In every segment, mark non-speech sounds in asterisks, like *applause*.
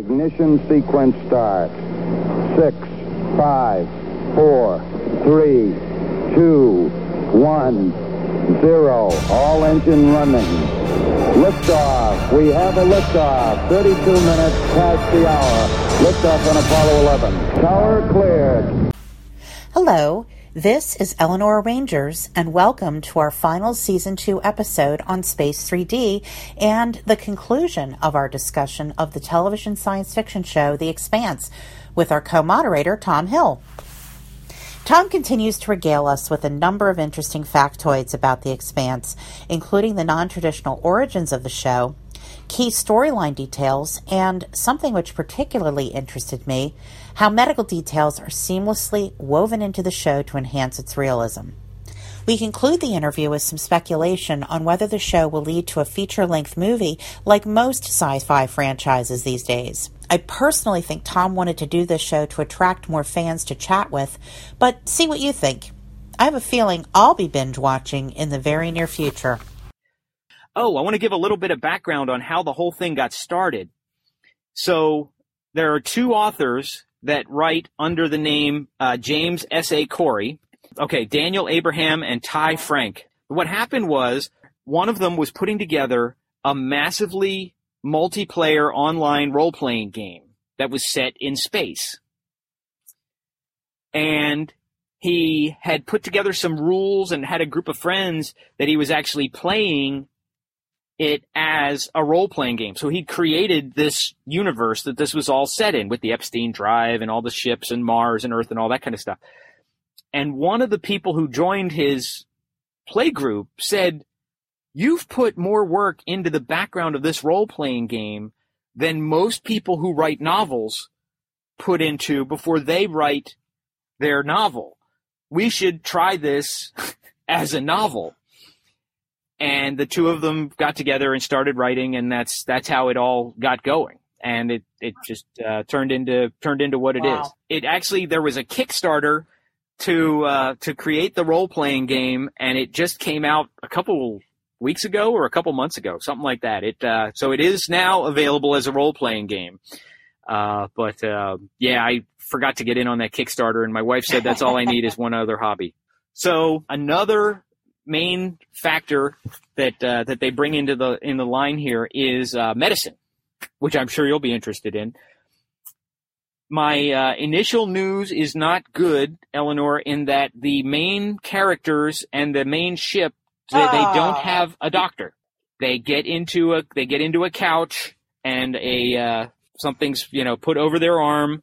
Ignition sequence start. Six, five, four, three, two, one, zero. All engine running. Liftoff. We have a liftoff. 32 minutes past the hour. Liftoff on Apollo 11. Tower cleared. Hello. This is Eleanor O'Rangers, and welcome to our final Season 2 episode on Space 3D and the conclusion of our discussion of the television science fiction show The Expanse with our co moderator, Tom Hill. Tom continues to regale us with a number of interesting factoids about The Expanse, including the non traditional origins of the show, key storyline details, and something which particularly interested me how medical details are seamlessly woven into the show to enhance its realism. We conclude the interview with some speculation on whether the show will lead to a feature length movie like most sci fi franchises these days. I personally think Tom wanted to do this show to attract more fans to chat with, but see what you think. I have a feeling I'll be binge watching in the very near future. Oh, I want to give a little bit of background on how the whole thing got started. So, there are two authors that write under the name uh, James S.A. Corey. Okay, Daniel Abraham and Ty Franck. What happened was one of them was putting together a massively multiplayer online role playing game that was set in space. And he had put together some rules and had a group of friends that he was actually playing it as a role playing game. So he created this universe that this was all set in with the Epstein Drive and all the ships and Mars and Earth and all that kind of stuff. And one of the people who joined his play group said, You've put more work into the background of this role playing game than most people who write novels put into before they write their novel. We should try this *laughs* as a novel. And the two of them got together and started writing, and that's that's how it all got going. And it it just uh, turned into turned into what it Wow. is. It actually there was a Kickstarter to uh, to create the role playing game, and it just came out a couple weeks ago or a couple months ago, something like that. It uh, so it is now available as a role playing game. Uh, but uh, yeah, I forgot to get in on that Kickstarter, and my wife said that's all I need is one other hobby. So another main factor that uh, that they bring into the in the line here is uh, medicine, which I'm sure you'll be interested in my uh, initial news is not good, Eleanor, in that the main characters and the main ship they, they don't Ah. have a doctor. They get into a they get into a couch and a uh, something's you know put over their arm,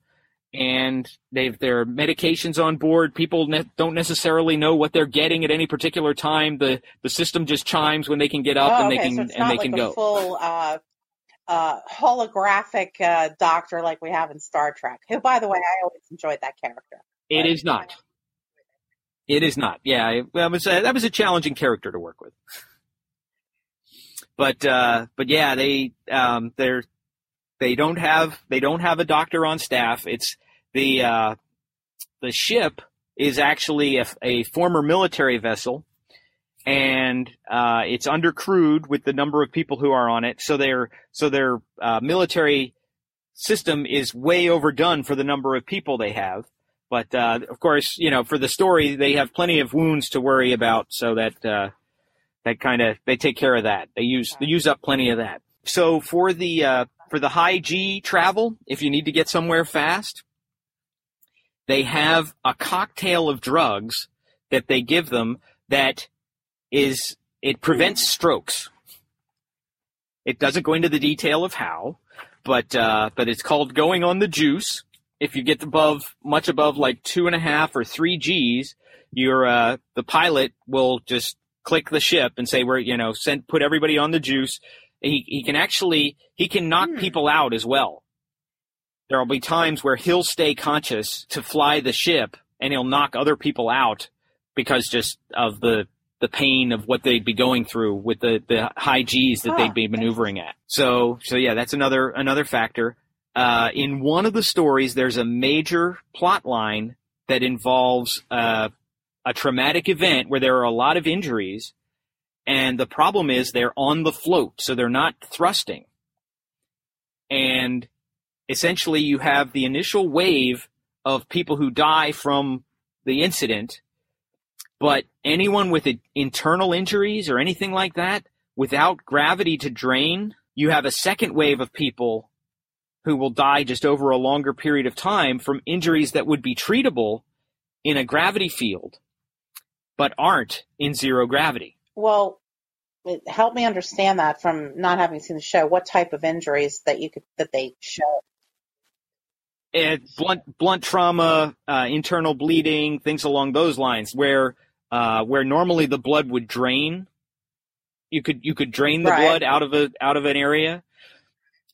and they've their medications on board. People ne- don't necessarily know what they're getting at any particular time. The the system just chimes when they can get up oh, and they okay, can so it's and not they like can a go. full uh, uh, holographic uh, doctor like we have in Star Trek. Who, by the way, I always enjoyed that character. It is not. It is not. Yeah, that was a, that was a challenging character to work with. But uh, but yeah, they um, they're they don't have they don't have a doctor on staff. It's the uh, the ship is actually a, a former military vessel, and uh, it's undercrewed with the number of people who are on it. So their so their uh, military system is way overdone for the number of people they have. But uh, of course, you know, for the story, they have plenty of wounds to worry about, so that uh, that kind of they take care of that. They use they use up plenty of that. So for the uh, for the high G travel, if you need to get somewhere fast, they have a cocktail of drugs that they give them that is it prevents strokes. It doesn't go into the detail of how, but uh, but it's called going on the juice. If you get above much above like two and a half or three G's, your uh, the pilot will just click the ship and say we're you know send put everybody on the juice. He he can actually he can knock Hmm. people out as well. There will be times where he'll stay conscious to fly the ship and he'll knock other people out because just of the the pain of what they'd be going through with the, the high G's that Huh. they'd be maneuvering at. So so yeah, that's another another factor. Uh, in one of the stories, there's a major plot line that involves uh, a traumatic event where there are a lot of injuries, and the problem is they're on the float, so they're not thrusting. And essentially you have the initial wave of people who die from the incident, but anyone with internal injuries or anything like that, without gravity to drain, you have a second wave of people who will die just over a longer period of time from injuries that would be treatable in a gravity field, but aren't in zero gravity. Well, help me understand that from not having seen the show. What type of injuries that you could that they show? And blunt blunt trauma, uh, internal bleeding, things along those lines, where uh, where normally the blood would drain. You could you could drain the right. blood out of a out of an area.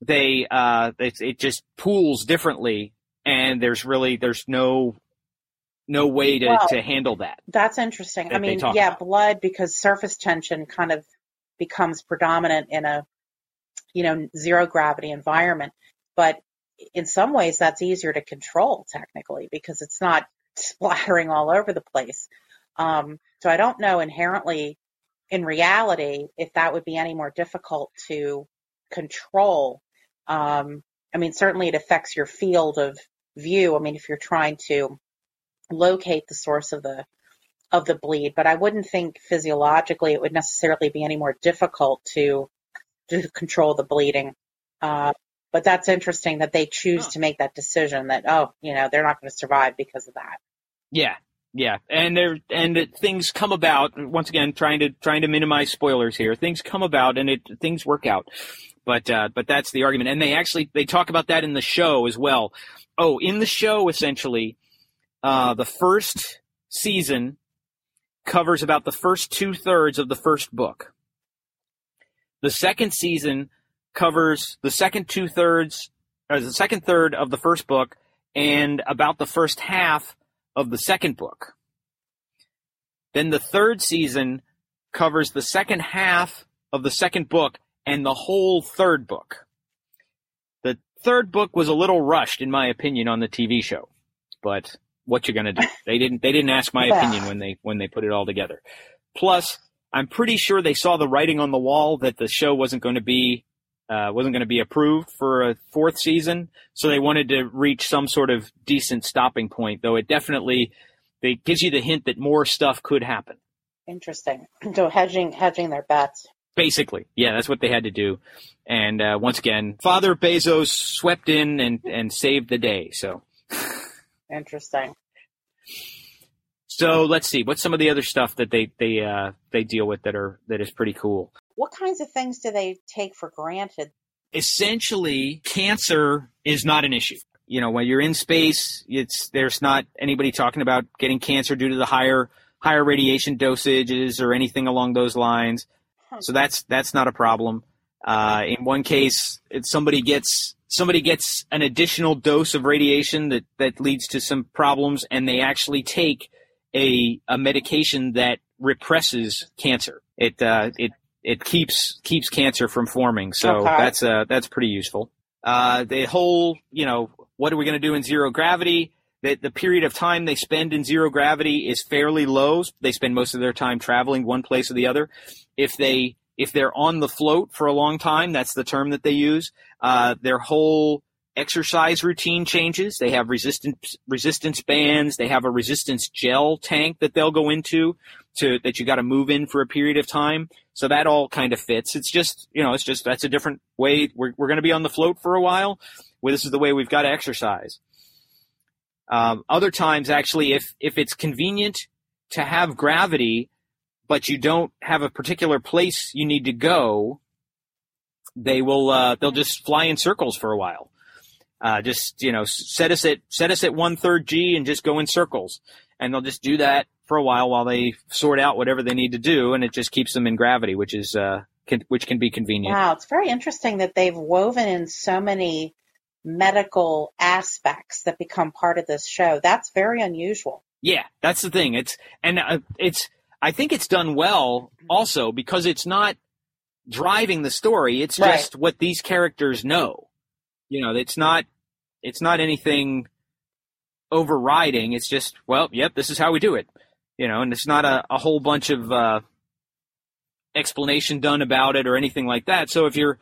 They uh, it, it just pools differently, and there's really there's no no way to, well, to handle that. That's interesting. That I mean, yeah, about. blood because surface tension kind of becomes predominant in a you know zero gravity environment, but in some ways that's easier to control technically because it's not *laughs* splattering all over the place. Um, so I don't know inherently in reality if that would be any more difficult to control. Um, I mean, certainly it affects your field of view. I mean, if you're trying to locate the source of the of the bleed, but I wouldn't think physiologically it would necessarily be any more difficult to to control the bleeding. Uh, but that's interesting that they choose to make that decision that oh, you know, they're not going to survive because of that. Yeah, yeah, and there and it, things come about. Once again, trying to trying to minimize spoilers here. Things come about and it things work out. But uh, but that's the argument, and they actually they talk about that in the show as well. Oh, in the show, essentially, uh, the first season covers about the first two thirds of the first book. The second season covers the second two thirds, or the second third of the first book, and about the first half of the second book. Then the third season covers the second half of the second book and the whole third book. The third book was a little rushed, in my opinion, on the TV show, but what you're gonna do. *laughs* They didn't they didn't ask my opinion when they when they put it all together. Plus, I'm pretty sure they saw the writing on the wall that the show wasn't going to be uh, wasn't going to be approved for a fourth season, so they wanted to reach some sort of decent stopping point. Though it definitely it gives you the hint that more stuff could happen. Interesting. *clears throat* So hedging hedging their bets. Basically, yeah, that's what they had to do. And uh, once again, Father Bezos swept in and and saved the day. So Interesting. So let's see. What's some of the other stuff that they they uh, they deal with that are that is pretty cool? What kinds of things do they take for granted? Essentially, cancer is not an issue. You know, when you're in space, it's there's not anybody talking about getting cancer due to the higher higher radiation dosages or anything along those lines. So that's that's not a problem. Uh, in one case, it's somebody gets somebody gets an additional dose of radiation that, that leads to some problems, and they actually take a, a medication that represses cancer. It uh, it it keeps keeps cancer from forming. So okay. that's uh, that's pretty useful. Uh, the whole you know what are we going to do in zero gravity? The, the period of time they spend in zero gravity is fairly low. They spend most of their time traveling one place or the other. If they if they're on the float for a long time, that's the term that they use. Uh, their whole exercise routine changes. They have resistance resistance bands. They have a resistance gel tank that they'll go into to that you got to move in for a period of time. So that all kind of fits. It's just you know it's just that's a different way. We're we're going to be on the float for a while. This is the way we've got to exercise. Um, other times, actually, if if it's convenient to have gravity, but you don't have a particular place you need to go, they will uh, they'll just fly in circles for a while. Uh, just you know, set us at set us at one third G and just go in circles, and they'll just do that for a while while they sort out whatever they need to do, and it just keeps them in gravity, which is uh, can, which can be convenient. Wow, it's very interesting that they've woven in so many medical aspects that become part of this show. That's very unusual. Yeah, that's the thing. It's and uh, it's I think it's done well also because it's not driving the story. It's just what these characters know. You know, it's not it's not anything overriding. It's just, well, yep, this is how we do it. You know, and it's not a, a whole bunch of uh, explanation done about it or anything like that. So if you're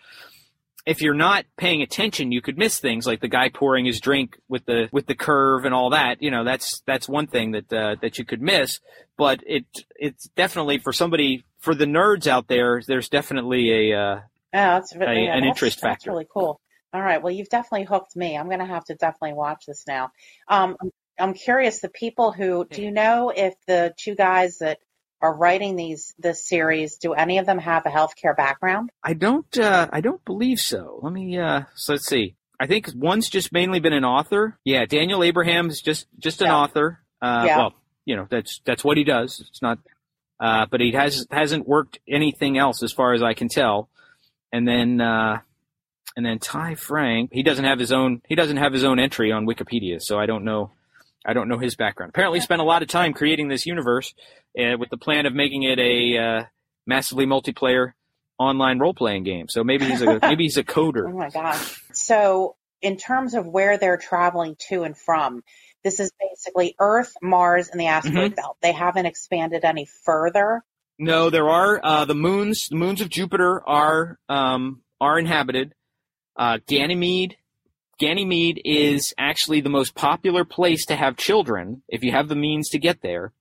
if you're not paying attention, you could miss things like the guy pouring his drink with the with the curve and all that. You know, that's that's one thing that uh, that you could miss. But it it's definitely for somebody for the nerds out there. There's definitely a uh, oh, that's a, yeah, an that's, interest factor. That's really cool. All right, well, you've definitely hooked me. I'm going to have to definitely watch this now. Um, I'm curious. The people who do you know if the two guys that are writing these this series, do any of them have a healthcare background? I don't. Uh, I don't believe so. Let me. Uh, so let's see. I think one's just mainly been an author. Yeah, Daniel Abraham's just just an yeah. author. Uh, yeah. Well, you know that's that's what he does. It's not. Uh, but he has hasn't worked anything else as far as I can tell. And then uh, and then Ty Franck, he doesn't have his own he doesn't have his own entry on Wikipedia, so I don't know I don't know his background. Apparently, he spent a lot of time creating this universe uh, with the plan of making it a uh, massively multiplayer online role playing game. So maybe he's a *laughs* maybe he's a coder. oh my gosh! So in terms of where they're traveling to and from, this is basically Earth, Mars, and the asteroid mm-hmm. belt. They haven't expanded any further. No, there are uh, the moons. The moons of Jupiter are um, are inhabited. Uh, Ganymede Ganymede is actually the most popular place to have children if you have the means to get there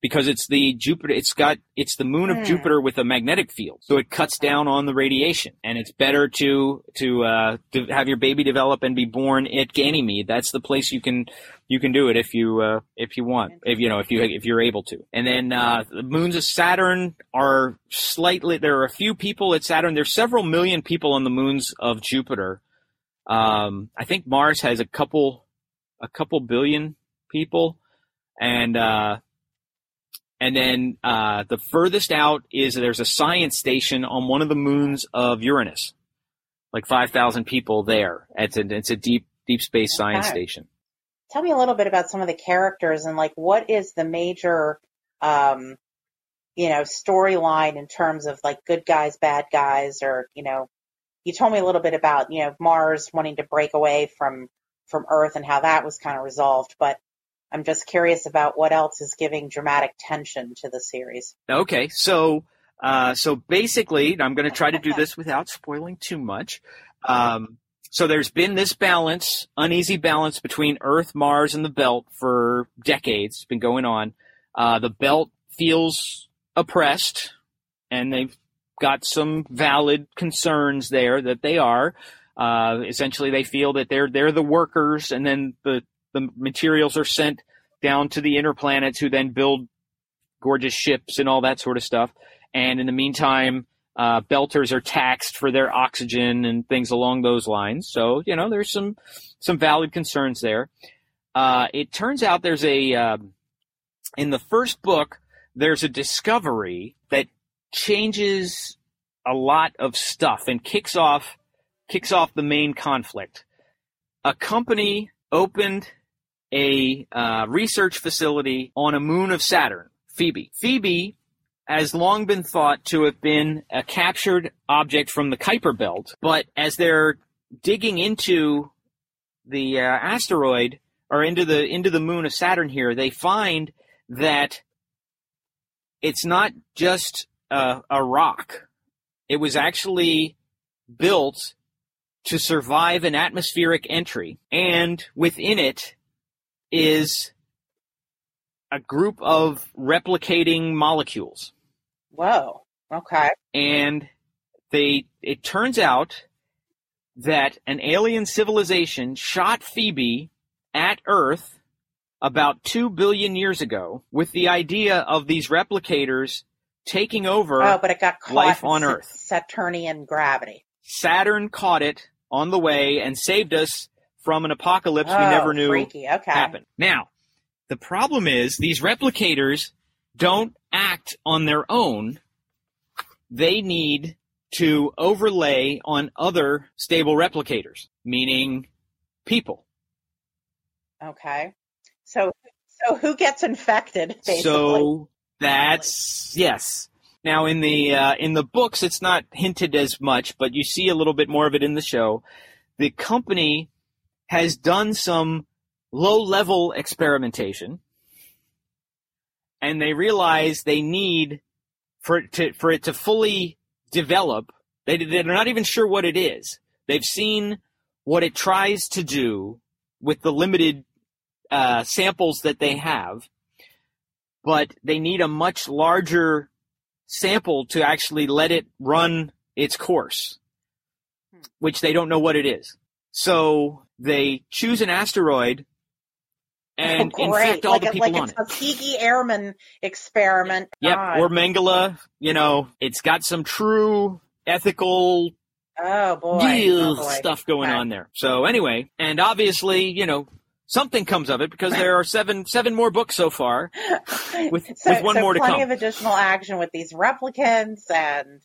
because it's the Jupiter it's got it's the moon of mm. Jupiter with a magnetic field so it cuts down on the radiation and it's better to to uh, to have your baby develop and be born at Ganymede. That's the place you can you can do it if you uh, if you want if you know if you if you're able to. And then uh, the moons of Saturn are slightly there are a few people at Saturn. There's several million people on the moons of Jupiter um, I think Mars has a couple, a couple billion people, and uh, and then uh, the furthest out is there's a science station on one of the moons of Uranus, like five thousand people there. It's a it's a deep deep space science okay. station. Tell me a little bit about some of the characters and like what is the major, um, you know, storyline in terms of like good guys, bad guys, or you know, you told me a little bit about you know Mars wanting to break away from from Earth and how that was kind of resolved, but I'm just curious about what else is giving dramatic tension to the series. Okay, so uh, so basically, I'm going to try to do *laughs* this without spoiling too much. Um, so there's been this balance, uneasy balance between Earth, Mars, and the Belt for decades. It's been going on. Uh, the Belt feels oppressed, and they've got some valid concerns there that they are. Uh, essentially, they feel that they're they're the workers, and then the the materials are sent down to the inner planets, who then build gorgeous ships and all that sort of stuff. And in the meantime, uh, belters are taxed for their oxygen and things along those lines. So you know, there's some some valid concerns there. Uh, it turns out there's a uh, in the first book there's a discovery that changes a lot of stuff and kicks off kicks off the main conflict. A company opened a uh, research facility on a moon of Saturn, Phoebe. Phoebe has long been thought to have been a captured object from the Kuiper Belt, but as they're digging into the uh, asteroid or into the into the moon of Saturn here, they find that it's not just a, a rock. It was actually built to survive an atmospheric entry, and within it is a group of replicating molecules. Whoa. Okay. And they it turns out that an alien civilization shot Phoebe at Earth about 2 billion years ago with the idea of these replicators taking over oh, but it got caught life on Earth. Saturnian gravity. Saturn caught it on the way and saved us from an apocalypse oh, we never knew freaky. Okay. happened. Now, the problem is these replicators don't act on their own. They need to overlay on other stable replicators, meaning people. Okay. So so who gets infected basically? So that's yes. Now in the uh, in the books, it's not hinted as much, but you see a little bit more of it in the show. The company has done some low level experimentation, and they realize they need for it to for it to fully develop They, they're not even sure what it is. They've seen what it tries to do with the limited uh, samples that they have, but they need a much larger sample to actually let it run its course, hmm. which they don't know what it is. So they choose an asteroid and *laughs* oh, infect all like the a, people like on a Tuskegee Airman experiment. Yep, God. or Mengele. You know, it's got some true ethical oh boy, oh boy. stuff going okay. on there. So anyway, and obviously, you know, something comes of it because there are seven seven more books so far, *laughs* with so, with one so more to plenty come. of additional action with these replicants and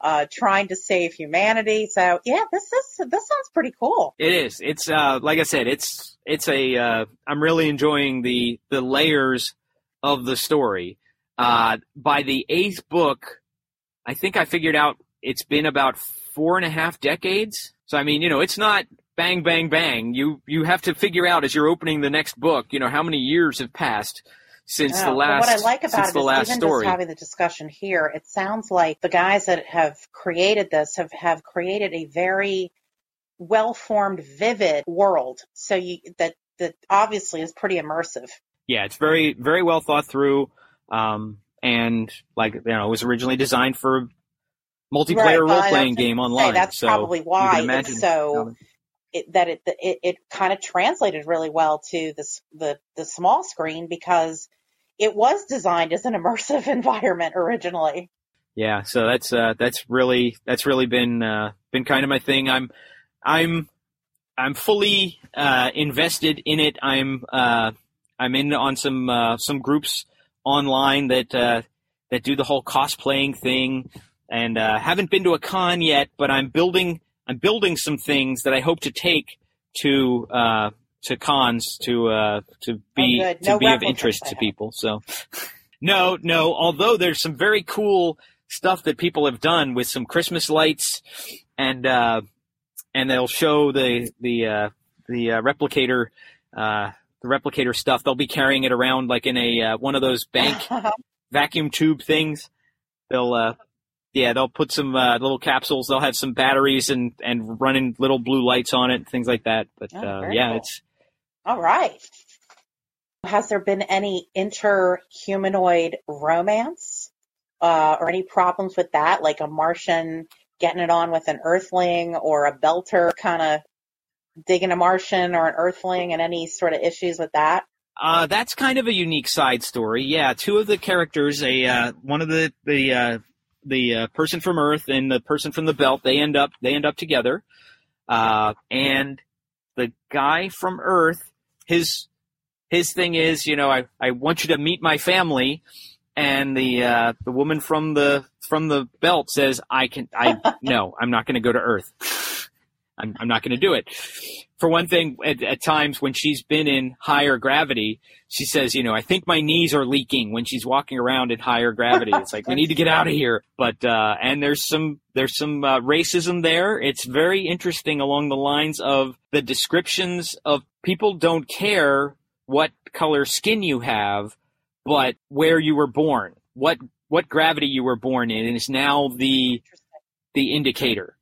uh, trying to save humanity. So yeah, this is this sounds pretty cool. It is. It's uh, like I said, it's it's a. Uh, I'm really enjoying the the layers of the story. Uh, by the eighth book, I think I figured out it's been about four and a half decades. So I mean, you know, it's not bang bang bang. You you have to figure out as you're opening the next book, you know, how many years have passed since yeah, the last. what I like about it is even story. just having the discussion here, it sounds like the guys that have created this have have created a very well formed, vivid world. So you that that obviously is pretty immersive. Yeah, it's very very well thought through. Um, and like you know, it was originally designed for multiplayer right, role playing game online. Say, that's so probably why it's so it, that it, it it kind of translated really well to this the the small screen because it was designed as an *laughs* immersive environment originally. Yeah, so that's uh, that's really that's really been uh, been kind of my thing. I'm I'm I'm fully uh, invested in it. I'm uh, I'm in on some uh, some groups online that uh, that do the whole cosplaying thing, and haven't been to a con yet. But I'm building I'm building some things that I hope to take to uh, to cons to uh, to be oh, to be of interest to people. So no, no. Although there's some very cool stuff that people have done with some Christmas lights and uh, and they'll show the the uh, the uh, replicator uh, the replicator stuff. They'll be carrying it around like in a uh, one of those bank *laughs* vacuum tube things. They'll uh, yeah, they'll put some uh, little capsules. They'll have some batteries and and running little blue lights on it, things like that. But oh, uh, yeah, cool. it's all right. Has there been any interhumanoid romance uh, or any problems with that, like a Martian getting it on with an Earthling or a Belter kind of digging a Martian or an Earthling, and any sort of issues with that? Uh, that's kind of a unique side story. Yeah, two of the characters, a uh, one of the the uh, the uh, person from Earth and the person from the Belt, they end up they end up together, uh, and the guy from Earth, his his thing is, you know, I, I want you to meet my family, and the uh, the woman from the from the Belt says, I can I *laughs* no, I'm not going to go to Earth. I'm, I'm not going to do it for one thing, at, at, times when she's been in higher gravity, she says, you know, I think my knees are leaking when she's walking around in higher gravity. It's like, we need to get out of here. But, uh, and there's some, there's some, uh, racism there. It's very interesting along the lines of the descriptions of people don't care what color skin you have, but where you were born, what, what gravity you were born in is now the, the indicator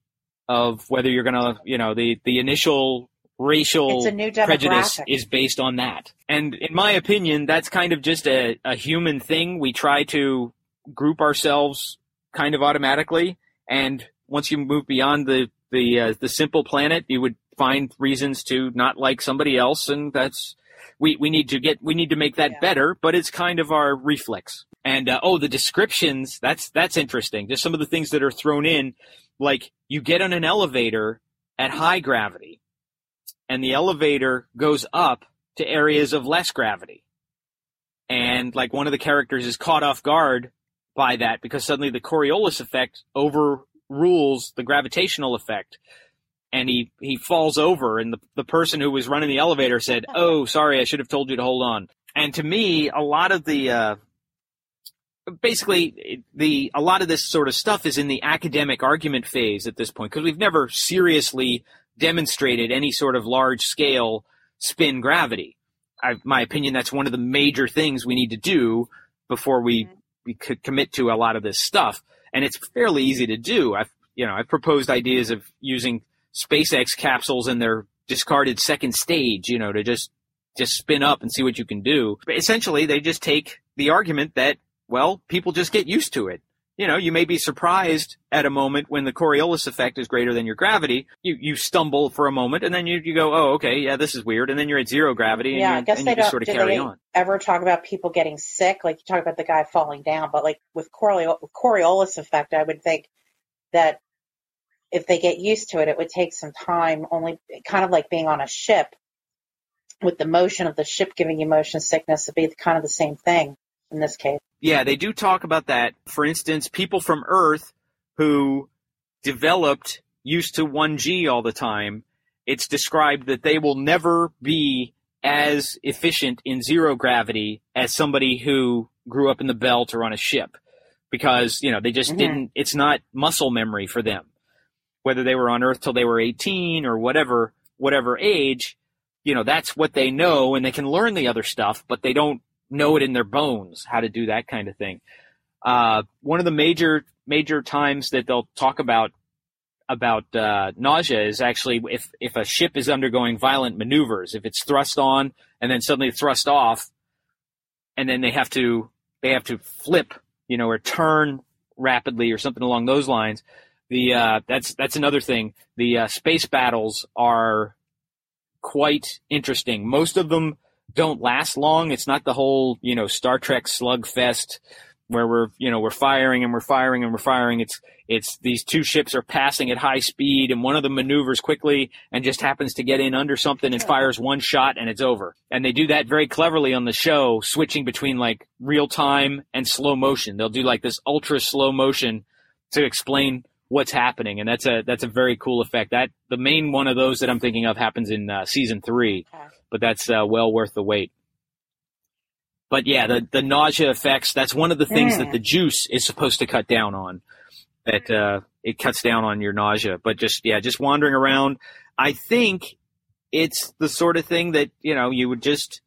of whether you're going to, you know, the, the initial racial prejudice is based on that. And in my opinion, that's kind of just a, a human thing. We try to group ourselves kind of automatically. And once you move beyond the, the, uh, the simple planet, you would find reasons to not like somebody else. And that's, we, we need to get, we need to make that yeah. better, but it's kind of our reflex. And, uh, oh, the descriptions, that's, that's interesting. Just some of the things that are thrown in, like you get on an elevator at high gravity and the elevator goes up to areas of less gravity. And like one of the characters is caught off guard by that because suddenly the Coriolis effect overrules the gravitational effect. And he, he falls over and the, the person who was running the elevator said, Oh, sorry, I should have told you to hold on. And to me, a lot of the, uh, basically the, a lot of this sort of stuff is in the academic argument phase at this point because we've never seriously demonstrated any sort of large scale spin gravity. I, my opinion, that's one of the major things we need to do before we, mm-hmm. we could commit to a lot of this stuff. And it's fairly easy to do. I've, you know, I've proposed ideas of using SpaceX capsules in their discarded second stage, you know, to just just spin up and see what you can do. But essentially, they just take the argument that well, people just get used to it you know, you may be surprised at a moment when the Coriolis effect is greater than your gravity. You you stumble for a moment, and then you, you go, oh, okay, yeah, this is weird, and then you're at zero gravity, and, yeah, I guess and they you don't, sort of carry they on. Ever talk about people getting sick? Like you talk about the guy falling down, but like with Coriolis effect, I would think that if they get used to it, it would take some time. Only kind of like being on a ship with the motion of the ship giving you motion sickness, it'd be kind of the same thing in this case. Yeah, they do talk about that. For instance, people from Earth who developed used to 1G all the time, it's described that they will never be as efficient in zero gravity as somebody who grew up in the belt or on a ship because, you know, they just mm-hmm. didn't, it's not muscle memory for them. Whether they were on Earth till they were 18 or whatever, whatever age, you know, that's what they know and they can learn the other stuff, but they don't know it in their bones how to do that kind of thing. Uh, one of the major major times that they'll talk about about uh, nausea is actually if if a ship is undergoing violent maneuvers, if it's thrust on and then suddenly thrust off, and then they have to they have to flip, you know, or turn rapidly or something along those lines. The uh, that's that's another thing. The uh, space battles are quite interesting. Most of them don't last long. It's not the whole, you know, Star Trek slugfest where we're, you know, we're firing and we're firing and we're firing. It's, it's these two ships are passing at high speed and one of them maneuvers quickly and just happens to get in under something and fires one shot and it's over. And they do that very cleverly on the show, switching between like real time and slow motion. They'll do like this ultra slow motion to explain what's happening. And that's a, that's a very cool effect. That, the main one of those that I'm thinking of happens in uh, season three. Okay but that's uh, well worth the wait. But yeah, the, the nausea effects, that's one of the things mm. that the juice is supposed to cut down on. That uh, it cuts down on your nausea. But just, yeah, just wandering around, I think it's the sort of thing that, you know, you would just,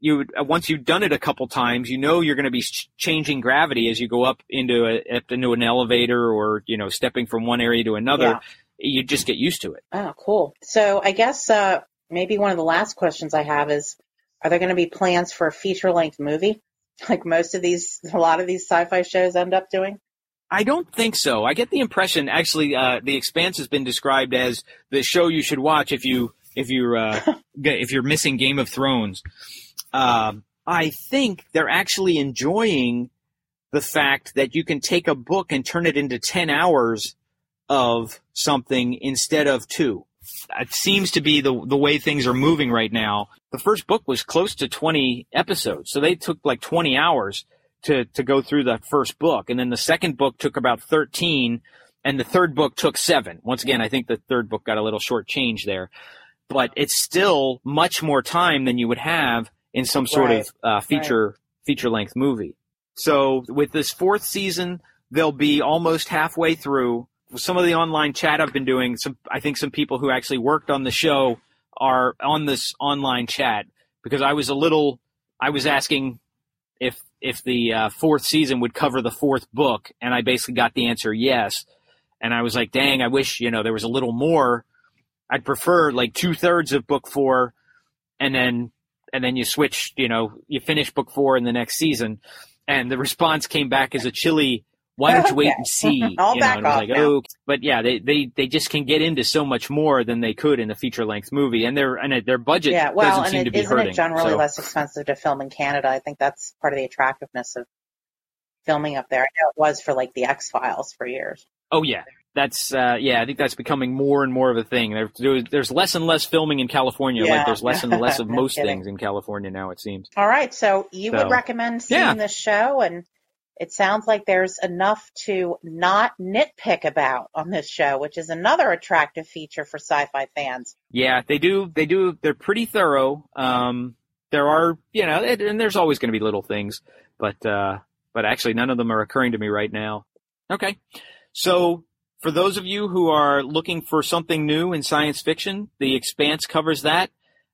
you would, uh, once you've done it a couple times, you know you're going to be ch- changing gravity as you go up into a, up into an elevator or, you know, stepping from one area to another. Yeah. You just get used to it. Oh, cool. So I guess, uh, maybe one of the last questions I have is, are there going to be plans for a feature length movie? *laughs* Like most of these, a lot of these sci-fi shows end up doing? I don't think so. I get the impression, actually, uh, The Expanse has been described as the show you should watch if you if you're uh, *laughs* if you're missing Game of Thrones. Um, I think they're actually enjoying the fact that you can take a book and turn it into ten hours of something instead of two it seems to be the the way things are moving right now. The first book was close to 20 episodes, so they took like 20 hours to to go through the first book, and then the second book took about 13, and the third book took seven. Once again, I think the third book got a little short change there, but it's still much more time than you would have in some sort right. of uh, feature right. feature length movie. So with this fourth season, they'll be almost halfway through some of the online chat I've been doing, some I think some people who actually worked on the show are on this online chat because I was a little I was asking if if the uh, fourth season would cover the fourth book, and I basically got the answer yes. And I was like, dang, I wish you know there was a little more. I'd prefer like two thirds of book four, and then and then you switch, you know, you finish book four in the next season. And the response came back as a chilly why don't you wait and see? *laughs* I'll you know, back off like, oh, but yeah, they, they, they just can get into so much more than they could in a feature length movie, and their and their budget yeah, well, doesn't seem it, to be isn't hurting. it generally so. less expensive to film in Canada? I think that's part of the attractiveness of filming up there. I know it was for like the X Files for years. Oh yeah, that's uh, yeah. I think that's becoming more and more of a thing. There, there's less and less filming in California. Yeah. Like there's less and less of *laughs* no most kidding. things in California now. It seems. All right, so you so, would recommend seeing yeah. this show and it sounds like there's enough to not nitpick about on this show, which is another attractive feature for sci-fi fans. Yeah, they do. They do. They're pretty thorough. Um, there are, you know, and there's always going to be little things, but uh, but actually, none of them are occurring to me right now. Okay, so for those of you who are looking for something new in science fiction, The Expanse covers that.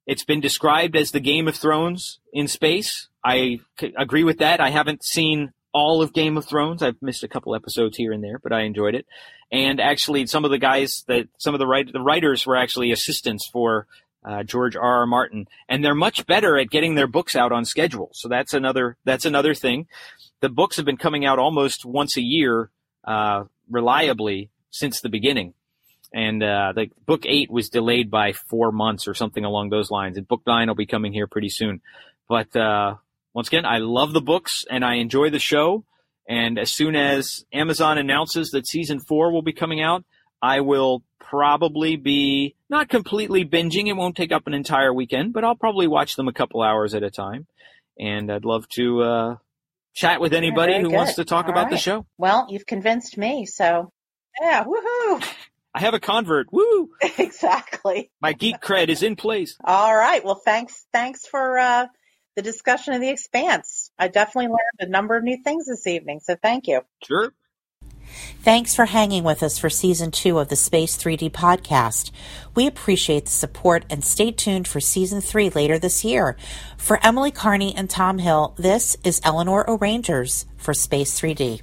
It's been described as the Game of Thrones in space. I agree with that. I haven't seen all of Game of Thrones. I've missed a couple episodes here and there, but I enjoyed it. And actually, some of the guys that some of the write, the writers were actually assistants for uh, George R. R. Martin, and they're much better at getting their books out on schedule. So that's another that's another thing. The books have been coming out almost once a year, uh, reliably since the beginning. And uh, the book eight was delayed by four months or something along those lines, and book nine will be coming here pretty soon. But uh, once again, I love the books and I enjoy the show. And as soon as Amazon announces that season four will be coming out, I will probably be not completely binging. It won't take up an entire weekend, but I'll probably watch them a couple hours at a time. And I'd love to uh, chat with anybody who good. wants to talk All about right. the show. Well, you've convinced me, so yeah, woohoo! I have a convert. Woo! *laughs* exactly. My geek cred is in place. All right. Well, thanks. Thanks for uh, the discussion of the expanse. I definitely learned a number of new things this evening. So thank you. Sure. Thanks for hanging with us for season two of the Space 3D podcast. We appreciate the support and stay tuned for season three later this year. For Emily Carney and Tom Hill, this is Eleanor O'Rangers for Space 3D.